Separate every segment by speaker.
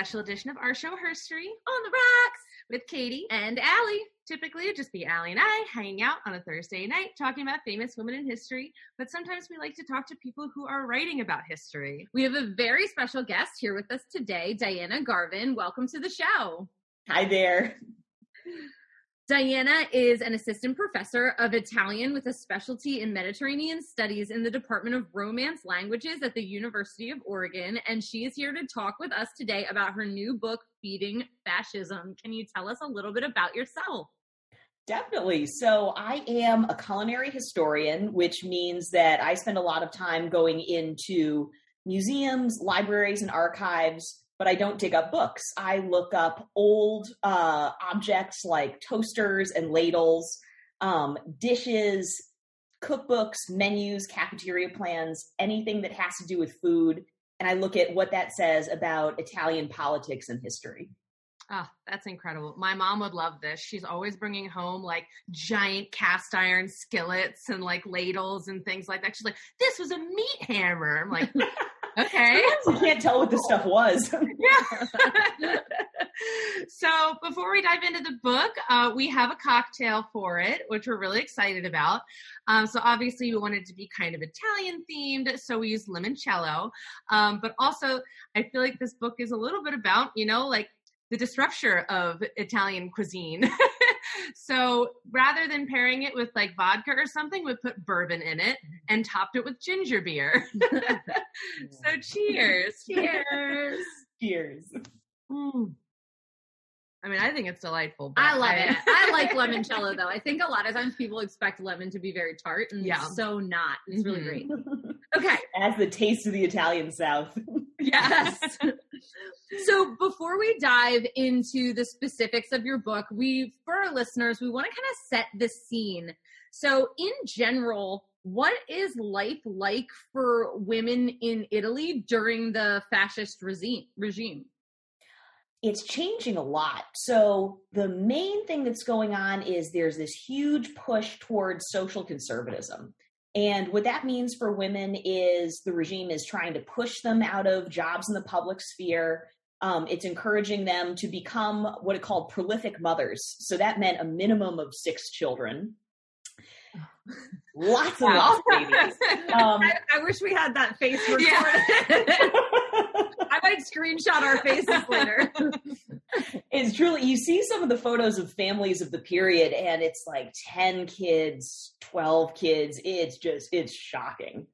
Speaker 1: special edition of our show, Herstory,
Speaker 2: on the rocks
Speaker 1: with Katie
Speaker 2: and Allie.
Speaker 1: Typically, it'd just be Allie and I hanging out on a Thursday night talking about famous women in history, but sometimes we like to talk to people who are writing about history.
Speaker 2: We have a very special guest here with us today, Diana Garvin. Welcome to the show.
Speaker 3: Hi there.
Speaker 2: Diana is an assistant professor of Italian with a specialty in Mediterranean studies in the Department of Romance Languages at the University of Oregon. And she is here to talk with us today about her new book, Feeding Fascism. Can you tell us a little bit about yourself?
Speaker 3: Definitely. So, I am a culinary historian, which means that I spend a lot of time going into museums, libraries, and archives but I don't dig up books. I look up old uh, objects like toasters and ladles, um, dishes, cookbooks, menus, cafeteria plans, anything that has to do with food. And I look at what that says about Italian politics and history.
Speaker 1: Oh, that's incredible. My mom would love this. She's always bringing home like giant cast iron skillets and like ladles and things like that. She's like, this was a meat hammer. I'm like, Okay.
Speaker 3: Sometimes you can't tell what this stuff was.
Speaker 1: yeah. so before we dive into the book, uh, we have a cocktail for it, which we're really excited about. Um, so obviously we wanted to be kind of Italian themed, so we used limoncello. Um, but also, I feel like this book is a little bit about, you know, like the disruption of Italian cuisine. so rather than pairing it with like vodka or something, we put bourbon in it and topped it with ginger beer. so cheers.
Speaker 2: Cheers.
Speaker 3: cheers. Mm.
Speaker 1: I mean, I think it's delightful.
Speaker 2: I love I, it. I like limoncello though. I think a lot of times people expect lemon to be very tart, and yeah. so not. It's mm-hmm. really great. Okay,
Speaker 3: as the taste of the Italian South.
Speaker 2: yes. so before we dive into the specifics of your book, we for our listeners, we want to kind of set the scene. So in general, what is life like for women in Italy during the fascist regime? regime?
Speaker 3: It's changing a lot. So, the main thing that's going on is there's this huge push towards social conservatism. And what that means for women is the regime is trying to push them out of jobs in the public sphere. Um, it's encouraging them to become what it called prolific mothers. So that meant a minimum of six children. Lots and lots of babies.
Speaker 2: Um, I, I, wish we had that face recorded. Yeah. I might screenshot our faces later.
Speaker 3: it's truly, you see some of the photos of families of the period, and it's like 10 kids, 12 kids. It's just, it's shocking.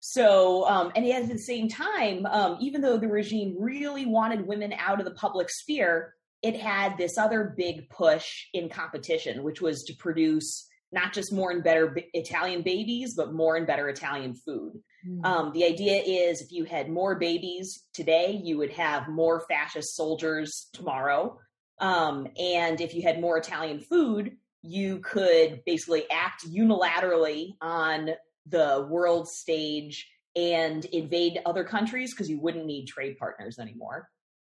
Speaker 3: So, um, and at the same time, um, even though the regime really wanted women out of the public sphere, it had this other big push in competition, which was to produce not just more and better Italian babies, but more and better Italian food. Mm. Um, the idea is if you had more babies today, you would have more fascist soldiers tomorrow. Um, and if you had more Italian food, you could basically act unilaterally on the world stage and invade other countries because you wouldn't need trade partners anymore.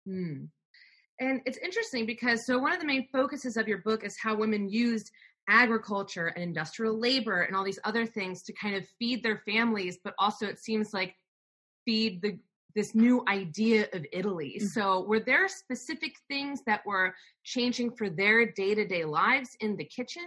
Speaker 1: Mm. And it's interesting because so one of the main focuses of your book is how women used agriculture and industrial labor and all these other things to kind of feed their families, but also it seems like feed the this new idea of Italy. Mm-hmm. So, were there specific things that were changing for their day to day lives in the kitchen?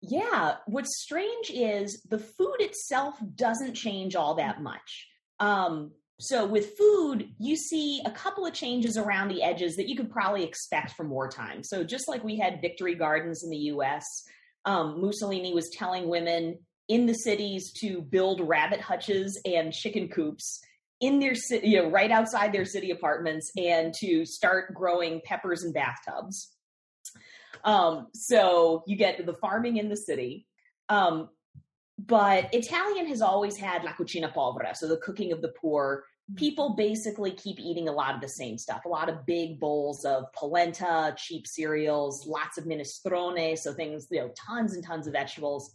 Speaker 3: Yeah, what's strange is the food itself doesn't change all that much. Um, so with food, you see a couple of changes around the edges that you could probably expect from wartime. So just like we had victory gardens in the U.S., um, Mussolini was telling women in the cities to build rabbit hutches and chicken coops in their city, you know, right outside their city apartments, and to start growing peppers in bathtubs. Um, so you get the farming in the city. Um, but Italian has always had la cucina povera, so the cooking of the poor. Mm-hmm. People basically keep eating a lot of the same stuff, a lot of big bowls of polenta, cheap cereals, lots of minestrone, so things, you know, tons and tons of vegetables.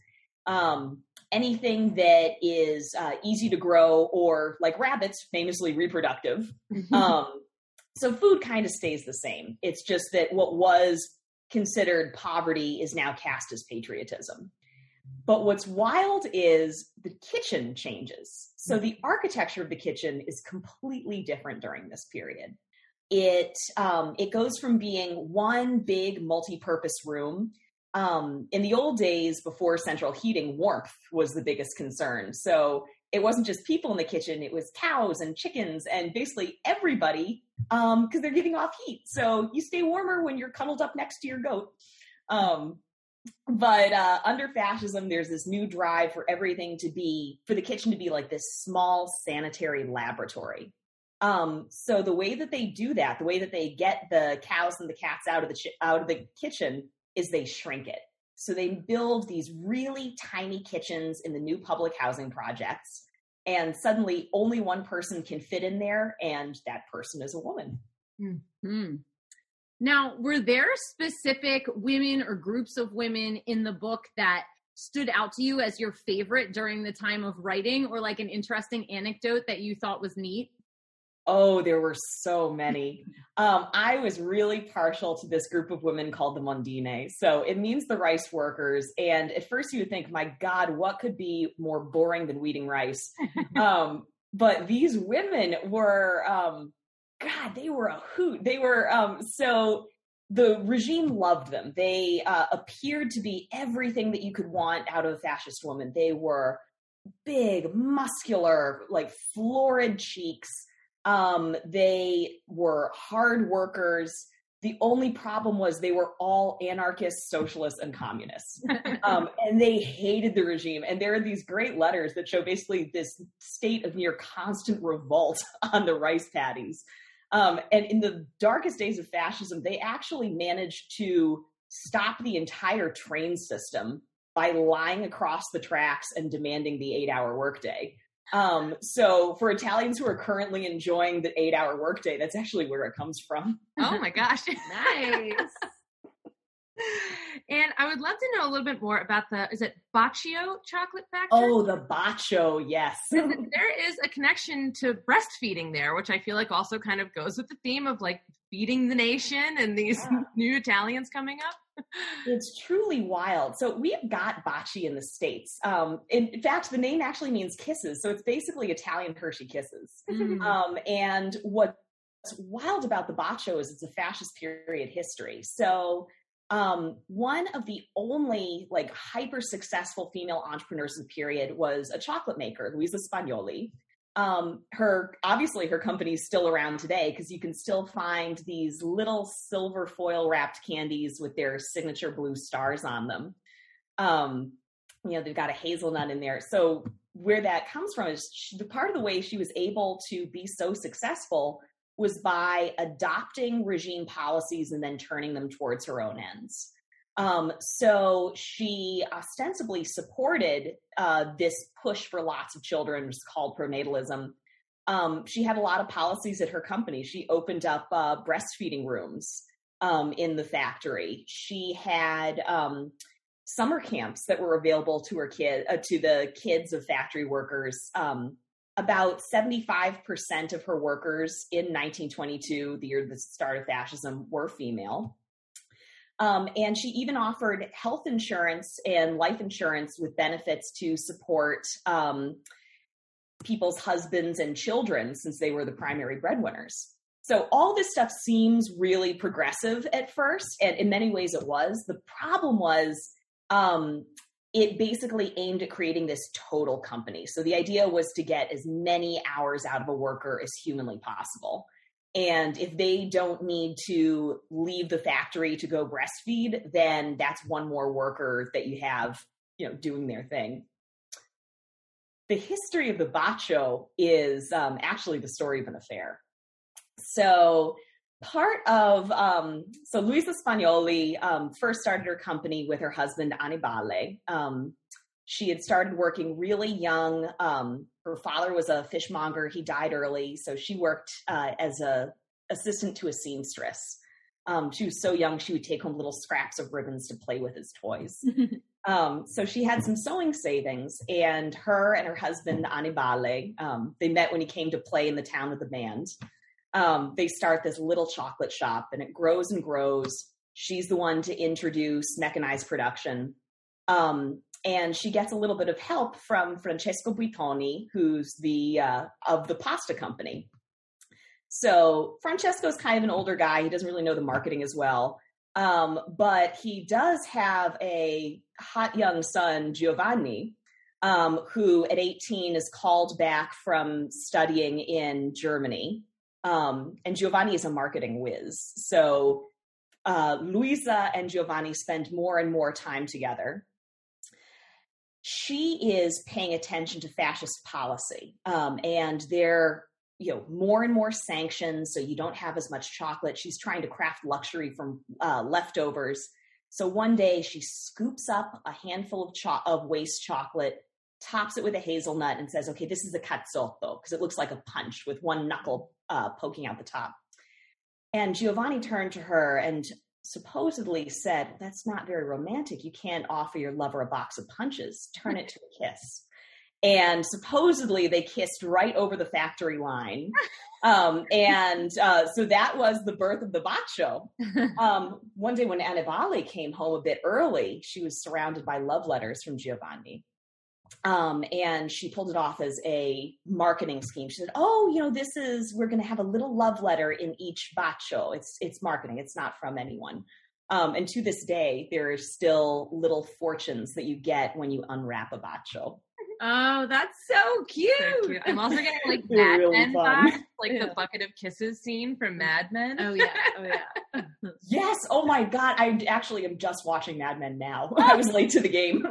Speaker 3: Um, anything that is uh, easy to grow or like rabbits, famously reproductive. Mm-hmm. Um, so food kind of stays the same. It's just that what was considered poverty is now cast as patriotism. But what's wild is the kitchen changes. So the architecture of the kitchen is completely different during this period. it um, it goes from being one big multi-purpose room. Um, in the old days, before central heating, warmth was the biggest concern. So it wasn't just people in the kitchen; it was cows and chickens and basically everybody because um, they're giving off heat. So you stay warmer when you're cuddled up next to your goat. Um, but uh, under fascism, there's this new drive for everything to be for the kitchen to be like this small sanitary laboratory. Um, so the way that they do that, the way that they get the cows and the cats out of the chi- out of the kitchen is they shrink it. So they build these really tiny kitchens in the new public housing projects, and suddenly only one person can fit in there, and that person is a woman.
Speaker 2: Hmm. Now, were there specific women or groups of women in the book that stood out to you as your favorite during the time of writing, or like an interesting anecdote that you thought was neat?
Speaker 3: Oh, there were so many. Um, I was really partial to this group of women called the Mondine. So it means the rice workers. And at first you would think, my God, what could be more boring than weeding rice? um, but these women were, um, God, they were a hoot. They were, um, so the regime loved them. They uh, appeared to be everything that you could want out of a fascist woman. They were big, muscular, like florid cheeks um, they were hard workers. The only problem was they were all anarchists, socialists, and communists. um, and they hated the regime. And there are these great letters that show basically this state of near constant revolt on the rice paddies. Um, and in the darkest days of fascism, they actually managed to stop the entire train system by lying across the tracks and demanding the eight hour workday. Um, so for Italians who are currently enjoying the eight hour workday, that's actually where it comes from.
Speaker 1: Oh my gosh.
Speaker 2: nice.
Speaker 1: And I would love to know a little bit more about the is it Bacio chocolate factory?
Speaker 3: Oh, the Bacio, yes.
Speaker 1: there is a connection to breastfeeding there, which I feel like also kind of goes with the theme of like feeding the nation and these yeah. new Italians coming up
Speaker 3: it's truly wild. So we have got Baci in the States. Um, in fact, the name actually means kisses. So it's basically Italian Hershey kisses. Mm. Um, and what's wild about the Bacio is it's a fascist period history. So um, one of the only like hyper successful female entrepreneurs in the period was a chocolate maker, Luisa Spagnoli um, her obviously her company is still around today because you can still find these little silver foil wrapped candies with their signature blue stars on them. Um, you know, they've got a hazelnut in there. So where that comes from is she, the part of the way she was able to be so successful was by adopting regime policies and then turning them towards her own ends. Um, so she ostensibly supported uh, this push for lots of children, which is called pronatalism. Um, she had a lot of policies at her company. She opened up uh, breastfeeding rooms um, in the factory. She had um, summer camps that were available to her kid, uh, to the kids of factory workers. Um, about 75% of her workers in 1922, the year the start of fascism, were female. Um, and she even offered health insurance and life insurance with benefits to support um, people's husbands and children since they were the primary breadwinners. So all this stuff seems really progressive at first, and in many ways it was. The problem was um, it basically aimed at creating this total company. So the idea was to get as many hours out of a worker as humanly possible. And if they don't need to leave the factory to go breastfeed, then that's one more worker that you have, you know, doing their thing. The history of the Bacio is um, actually the story of an affair. So part of um, so Luisa Spagnoli um, first started her company with her husband Annibale. Um, she had started working really young. Um, her father was a fishmonger. He died early, so she worked uh, as a assistant to a seamstress. Um, she was so young, she would take home little scraps of ribbons to play with as toys. um, so she had some sewing savings, and her and her husband Annibale, um, they met when he came to play in the town with the band. Um, they start this little chocolate shop, and it grows and grows. She's the one to introduce mechanized production. Um, and she gets a little bit of help from Francesco Buitoni, who's the uh, of the pasta company. So Francesco's kind of an older guy. He doesn't really know the marketing as well. Um, but he does have a hot young son, Giovanni, um, who at 18 is called back from studying in Germany. Um, and Giovanni is a marketing whiz. So uh, Luisa and Giovanni spend more and more time together. She is paying attention to fascist policy, um, and they're you know more and more sanctions so you don't have as much chocolate she's trying to craft luxury from uh, leftovers so one day she scoops up a handful of, cho- of waste chocolate tops it with a hazelnut and says okay this is a cazzotto because it looks like a punch with one knuckle uh, poking out the top and giovanni turned to her and supposedly said that's not very romantic you can't offer your lover a box of punches turn it to a kiss and supposedly they kissed right over the factory line. Um, and uh, so that was the birth of the bacio. Um, one day when Annibale came home a bit early, she was surrounded by love letters from Giovanni. Um, and she pulled it off as a marketing scheme. She said, "Oh, you know, this is we're going to have a little love letter in each bacio. It's it's marketing. It's not from anyone." Um, and to this day, there are still little fortunes that you get when you unwrap a bacio.
Speaker 2: Oh, that's so cute. So cute.
Speaker 1: I'm also getting like Mad really Men vibes, like yeah. the bucket of kisses scene from Mad Men.
Speaker 2: Oh yeah, oh yeah.
Speaker 3: yes. Oh my god, I actually am just watching Mad Men now. I was late to the game.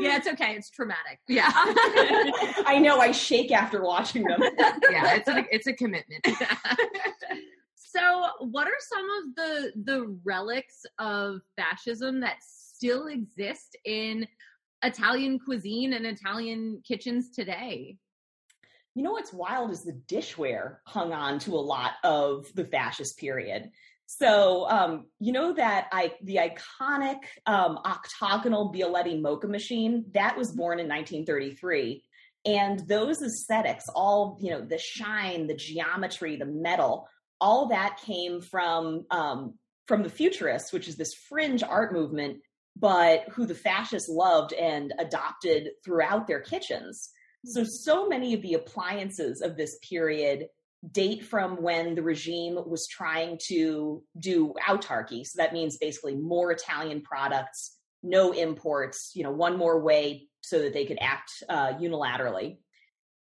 Speaker 2: Yeah, it's okay. It's traumatic.
Speaker 1: Yeah,
Speaker 3: I know. I shake after watching them.
Speaker 1: yeah, it's a it's a commitment.
Speaker 2: so, what are some of the the relics of fascism that still exist in Italian cuisine and Italian kitchens today.
Speaker 3: You know what's wild is the dishware hung on to a lot of the fascist period. So um, you know that I the iconic um, octagonal Bialetti moka machine that was born in 1933, and those aesthetics, all you know, the shine, the geometry, the metal, all that came from um, from the Futurists, which is this fringe art movement but who the fascists loved and adopted throughout their kitchens. So, so many of the appliances of this period date from when the regime was trying to do autarky. So that means basically more Italian products, no imports, you know, one more way so that they could act uh, unilaterally.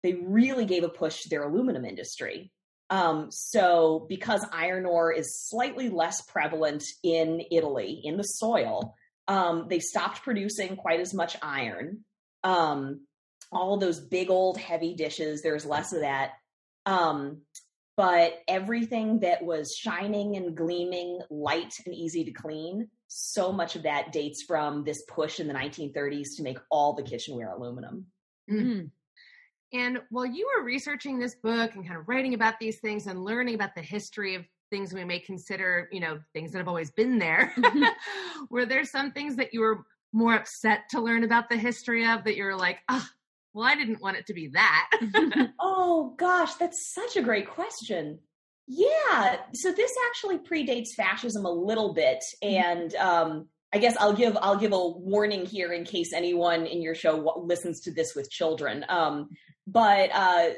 Speaker 3: They really gave a push to their aluminum industry. Um, so because iron ore is slightly less prevalent in Italy, in the soil, um, they stopped producing quite as much iron. Um, all those big old heavy dishes, there's less of that. Um, but everything that was shining and gleaming, light and easy to clean, so much of that dates from this push in the 1930s to make all the kitchenware aluminum.
Speaker 1: Mm-hmm. And while you were researching this book and kind of writing about these things and learning about the history of things we may consider, you know, things that have always been there. Mm-hmm. were there some things that you were more upset to learn about the history of that you're like, oh, well, I didn't want it to be that?
Speaker 3: oh gosh, that's such a great question. Yeah, so this actually predates fascism a little bit, mm-hmm. and um, I guess I'll give I'll give a warning here in case anyone in your show w- listens to this with children. Um, but uh,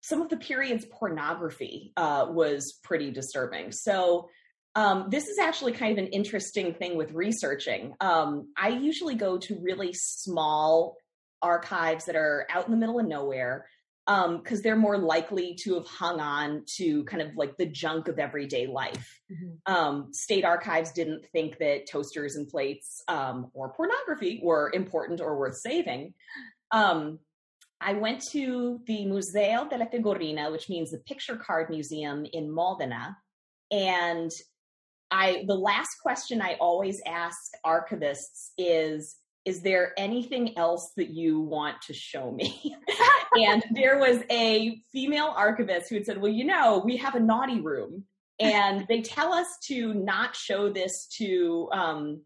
Speaker 3: some of the period's pornography uh, was pretty disturbing. So um, this is actually kind of an interesting thing with researching. Um, I usually go to really small archives that are out in the middle of nowhere because um, they're more likely to have hung on to kind of like the junk of everyday life. Mm-hmm. Um, state archives didn't think that toasters and plates um, or pornography were important or worth saving. Um, I went to the Museo della Figurina, which means the picture card museum in Modena. And I, the last question I always ask archivists is, is there anything else that you want to show me? and there was a female archivist who had said, well, you know, we have a naughty room and they tell us to not show this to um,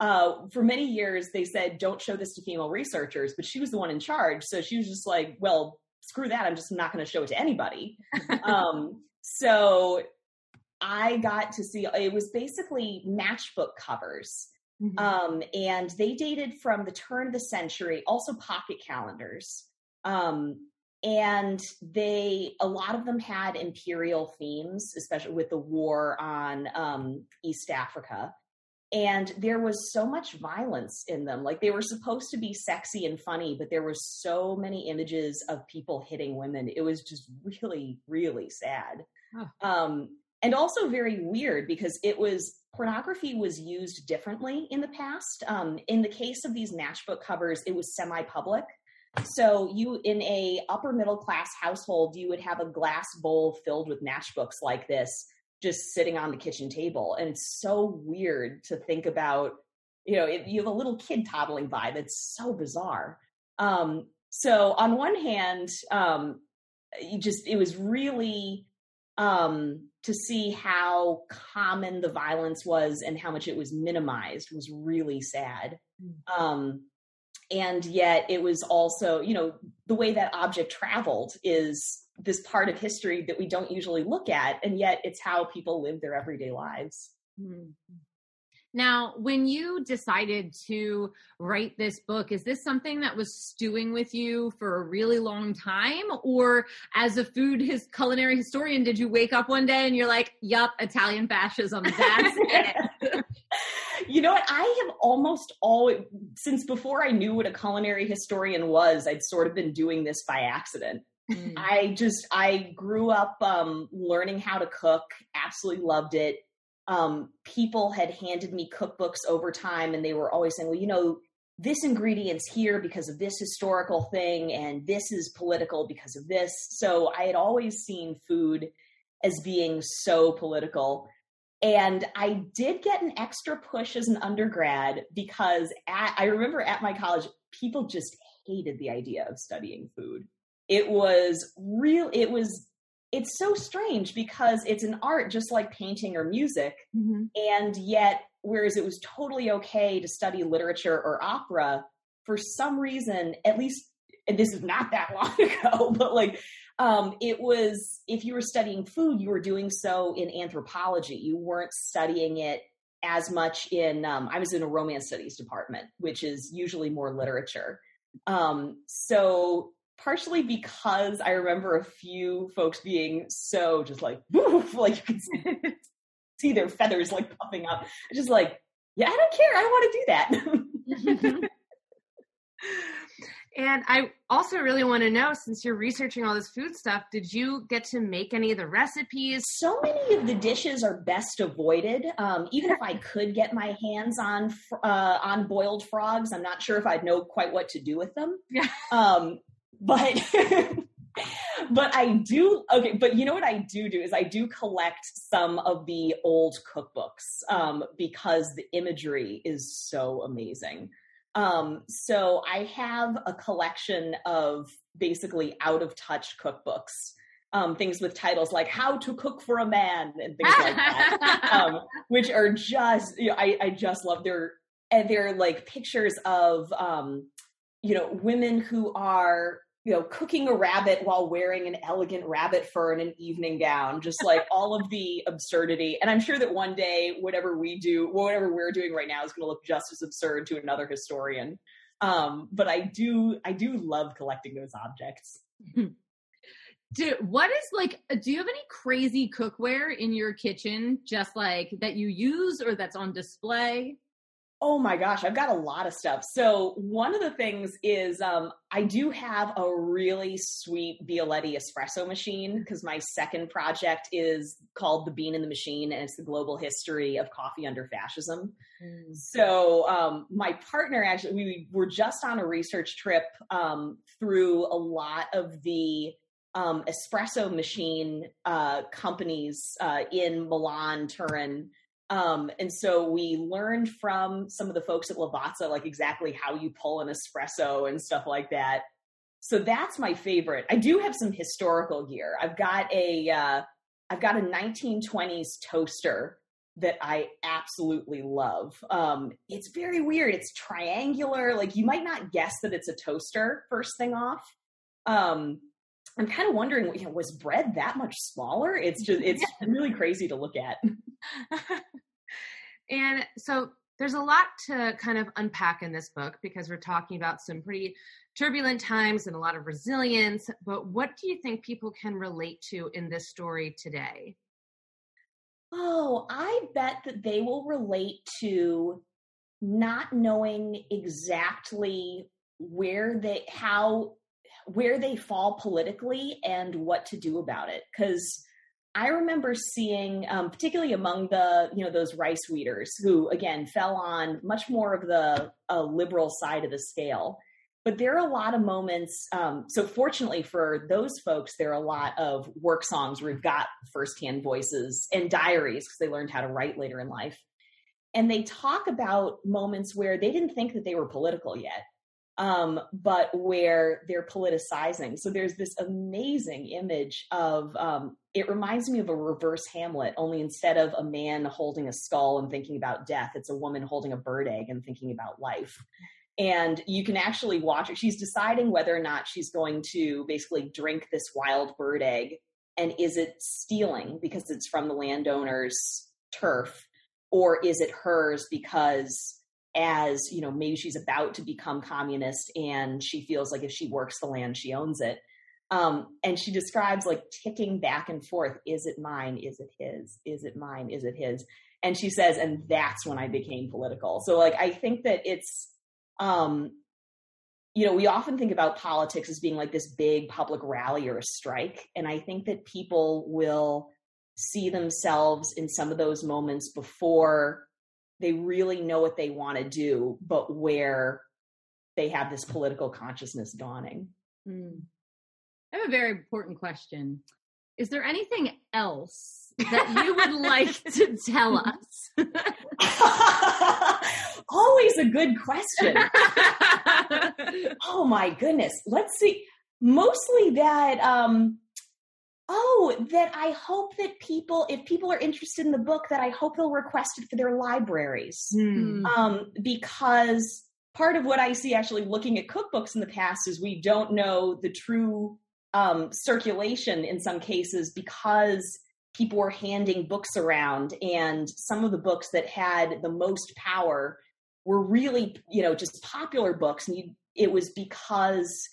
Speaker 3: uh, for many years they said don't show this to female researchers but she was the one in charge so she was just like well screw that i'm just not going to show it to anybody um, so i got to see it was basically matchbook covers mm-hmm. um, and they dated from the turn of the century also pocket calendars. Um, and they a lot of them had imperial themes especially with the war on um, east africa. And there was so much violence in them. Like they were supposed to be sexy and funny but there were so many images of people hitting women. It was just really really sad. Oh. um, and also very weird because it was pornography was used differently in the past. Um, in the case of these matchbook covers it was semi-public. So you in a upper middle class household you would have a glass bowl filled with matchbooks like this just sitting on the kitchen table. And it's so weird to think about you know it, you have a little kid toddling by that's so bizarre. Um, so on one hand um, you just it was really um, to see how common the violence was and how much it was minimized was really sad mm. um, and yet it was also you know the way that object traveled is this part of history that we don't usually look at and yet it's how people live their everyday lives mm-hmm.
Speaker 2: Now when you decided to write this book is this something that was stewing with you for a really long time or as a food his culinary historian did you wake up one day and you're like yup italian fascism that's it
Speaker 3: you know what? I have almost always, since before I knew what a culinary historian was, I'd sort of been doing this by accident. Mm. I just, I grew up um, learning how to cook, absolutely loved it. Um, people had handed me cookbooks over time, and they were always saying, well, you know, this ingredient's here because of this historical thing, and this is political because of this. So I had always seen food as being so political. And I did get an extra push as an undergrad because at, I remember at my college, people just hated the idea of studying food. It was real, it was, it's so strange because it's an art just like painting or music. Mm-hmm. And yet, whereas it was totally okay to study literature or opera, for some reason, at least, and this is not that long ago, but like um, it was if you were studying food, you were doing so in anthropology. You weren't studying it as much in. Um, I was in a romance studies department, which is usually more literature. Um, so partially because I remember a few folks being so just like, woof, like you could see, see their feathers like puffing up. Just like, yeah, I don't care. I want to do that.
Speaker 1: And I also really want to know since you're researching all this food stuff, did you get to make any of the recipes?
Speaker 3: So many of the dishes are best avoided. Um, even if I could get my hands on uh, on boiled frogs, I'm not sure if I'd know quite what to do with them. Yeah. Um, but but I do okay. But you know what I do do is I do collect some of the old cookbooks um, because the imagery is so amazing. Um, so I have a collection of basically out of touch cookbooks. Um, things with titles like "How to Cook for a Man" and things like that, um, which are just you know, I, I just love their and they're like pictures of um, you know women who are you know, cooking a rabbit while wearing an elegant rabbit fur and an evening gown, just like all of the absurdity. And I'm sure that one day, whatever we do, whatever we're doing right now is going to look just as absurd to another historian. Um, but I do, I do love collecting those objects.
Speaker 2: Do, what is like do you have any crazy cookware in your kitchen just like that you use or that's on display
Speaker 3: Oh my gosh, I've got a lot of stuff. So one of the things is um, I do have a really sweet Bialetti espresso machine because my second project is called The Bean in the Machine and it's the global history of coffee under fascism. Mm. So um, my partner actually, we were just on a research trip um, through a lot of the um, espresso machine uh, companies uh, in Milan, Turin, um, and so we learned from some of the folks at Lavazza, like exactly how you pull an espresso and stuff like that. So that's my favorite. I do have some historical gear. I've got a, uh, got a 1920s toaster that I absolutely love. Um, it's very weird. It's triangular. Like you might not guess that it's a toaster first thing off. Um, I'm kind of wondering, you know, was bread that much smaller? It's just, it's really crazy to look at.
Speaker 1: and so there's a lot to kind of unpack in this book because we're talking about some pretty turbulent times and a lot of resilience. But what do you think people can relate to in this story today?
Speaker 3: Oh, I bet that they will relate to not knowing exactly where they how where they fall politically and what to do about it because I remember seeing, um, particularly among the, you know, those rice weeders who, again, fell on much more of the uh, liberal side of the scale. But there are a lot of moments. Um, so, fortunately for those folks, there are a lot of work songs where we've got firsthand voices and diaries because they learned how to write later in life. And they talk about moments where they didn't think that they were political yet um, but where they're politicizing. So there's this amazing image of um, it reminds me of a reverse Hamlet, only instead of a man holding a skull and thinking about death, it's a woman holding a bird egg and thinking about life. And you can actually watch it. She's deciding whether or not she's going to basically drink this wild bird egg. And is it stealing because it's from the landowner's turf? Or is it hers because as you know maybe she's about to become communist and she feels like if she works the land she owns it. Um, and she describes like ticking back and forth is it mine? Is it his? Is it mine? Is it his? And she says and that's when i became political. So like i think that it's um you know we often think about politics as being like this big public rally or a strike. And i think that people will see themselves in some of those moments before they really know what they want to do, but where they have this political consciousness dawning. Mm.
Speaker 2: I have a very important question. Is there anything else that you would like to tell us?
Speaker 3: Always a good question. oh my goodness. Let's see. Mostly that um oh, that I hope that people, if people are interested in the book, that I hope they'll request it for their libraries. Mm. Um, because part of what I see actually looking at cookbooks in the past is we don't know the true um, circulation in some cases because people were handing books around and some of the books that had the most power were really you know just popular books and you, it was because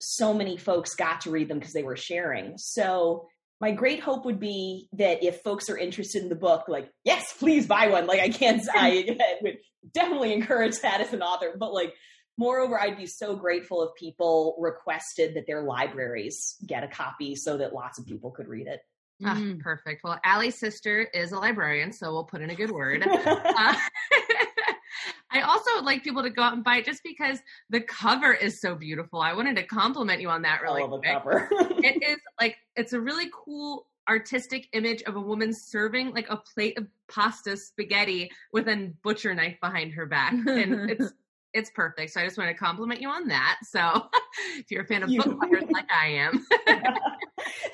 Speaker 3: so many folks got to read them because they were sharing. So my great hope would be that if folks are interested in the book, like, yes, please buy one. Like I can't, I would definitely encourage that as an author, but like, moreover, I'd be so grateful if people requested that their libraries get a copy so that lots of people could read it.
Speaker 1: Mm. perfect. Well, Allie's sister is a librarian, so we'll put in a good word. uh, I also would like people to go out and buy it just because the cover is so beautiful. I wanted to compliment you on that really
Speaker 3: quick. the cover.
Speaker 1: it is like it's a really cool artistic image of a woman serving like a plate of pasta spaghetti with a butcher knife behind her back. And it's it's perfect. So I just want to compliment you on that. So if you're a fan of you. book covers like I am.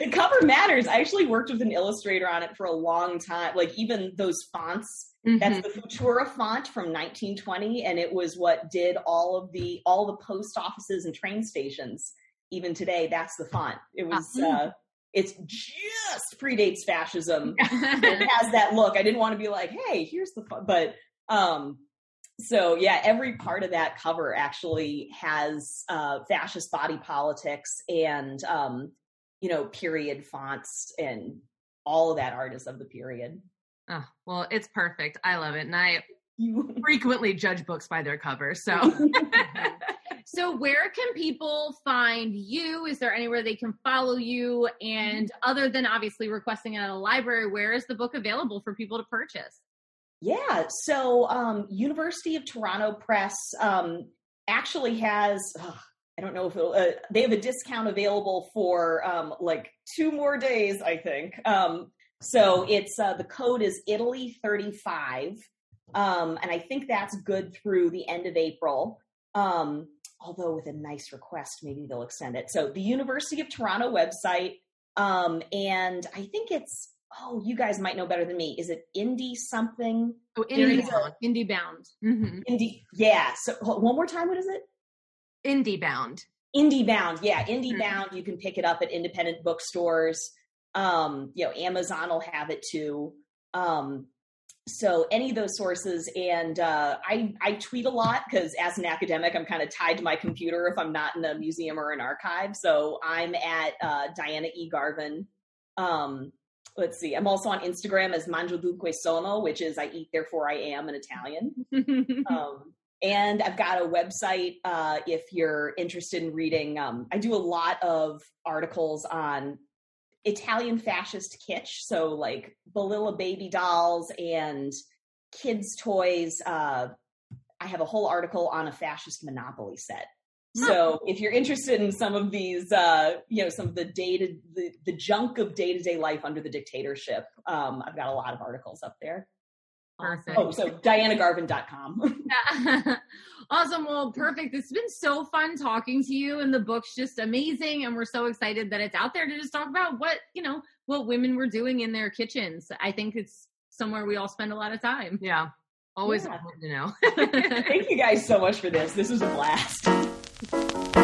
Speaker 3: the cover matters. I actually worked with an illustrator on it for a long time. Like even those fonts Mm-hmm. That's the Futura font from 1920, and it was what did all of the all the post offices and train stations. Even today, that's the font. It was. Uh, it's just predates fascism. it has that look. I didn't want to be like, hey, here's the font, but um, so yeah, every part of that cover actually has uh, fascist body politics and um, you know period fonts and all of that art is of the period.
Speaker 1: Oh, well, it's perfect. I love it. And I frequently judge books by their cover. So
Speaker 2: So where can people find you? Is there anywhere they can follow you? And other than obviously requesting it at a library, where is the book available for people to purchase?
Speaker 3: Yeah, so um, University of Toronto Press um, actually has. I don't know if uh, they have a discount available for um, like two more days. I think um, so it's uh, the code is Italy 35. Um, and I think that's good through the end of April. Um, although with a nice request, maybe they'll extend it. So the University of Toronto website, um, and I think it's oh, you guys might know better than me. Is it Indie something?
Speaker 2: Oh, Indie Bound. Indie Bound.
Speaker 3: Mm-hmm. Indie, yeah. So one more time, what is it?
Speaker 1: Indie Bound.
Speaker 3: Indie Bound, yeah. Indie mm-hmm. Bound. You can pick it up at independent bookstores. Um, you know, Amazon will have it too. Um, so any of those sources, and uh, I I tweet a lot because as an academic, I'm kind of tied to my computer if I'm not in a museum or an archive. So I'm at uh, Diana E Garvin. Um, let's see. I'm also on Instagram as Mangio Dunque Sono, which is I eat therefore I am in Italian. um, and I've got a website uh, if you're interested in reading. Um, I do a lot of articles on Italian fascist kitsch, so like Balilla baby dolls and kids' toys. Uh, I have a whole article on a fascist Monopoly set. So if you're interested in some of these, uh, you know, some of the data, the, the junk of day to day life under the dictatorship, um, I've got a lot of articles up there.
Speaker 2: Perfect.
Speaker 3: Oh, so dianagarvin.com.
Speaker 2: awesome. Well, perfect. It's been so fun talking to you, and the book's just amazing. And we're so excited that it's out there to just talk about what, you know, what women were doing in their kitchens. I think it's somewhere we all spend a lot of time.
Speaker 1: Yeah. Always
Speaker 3: Yeah.
Speaker 1: important to know.
Speaker 3: Thank you guys so much for this. This was a blast.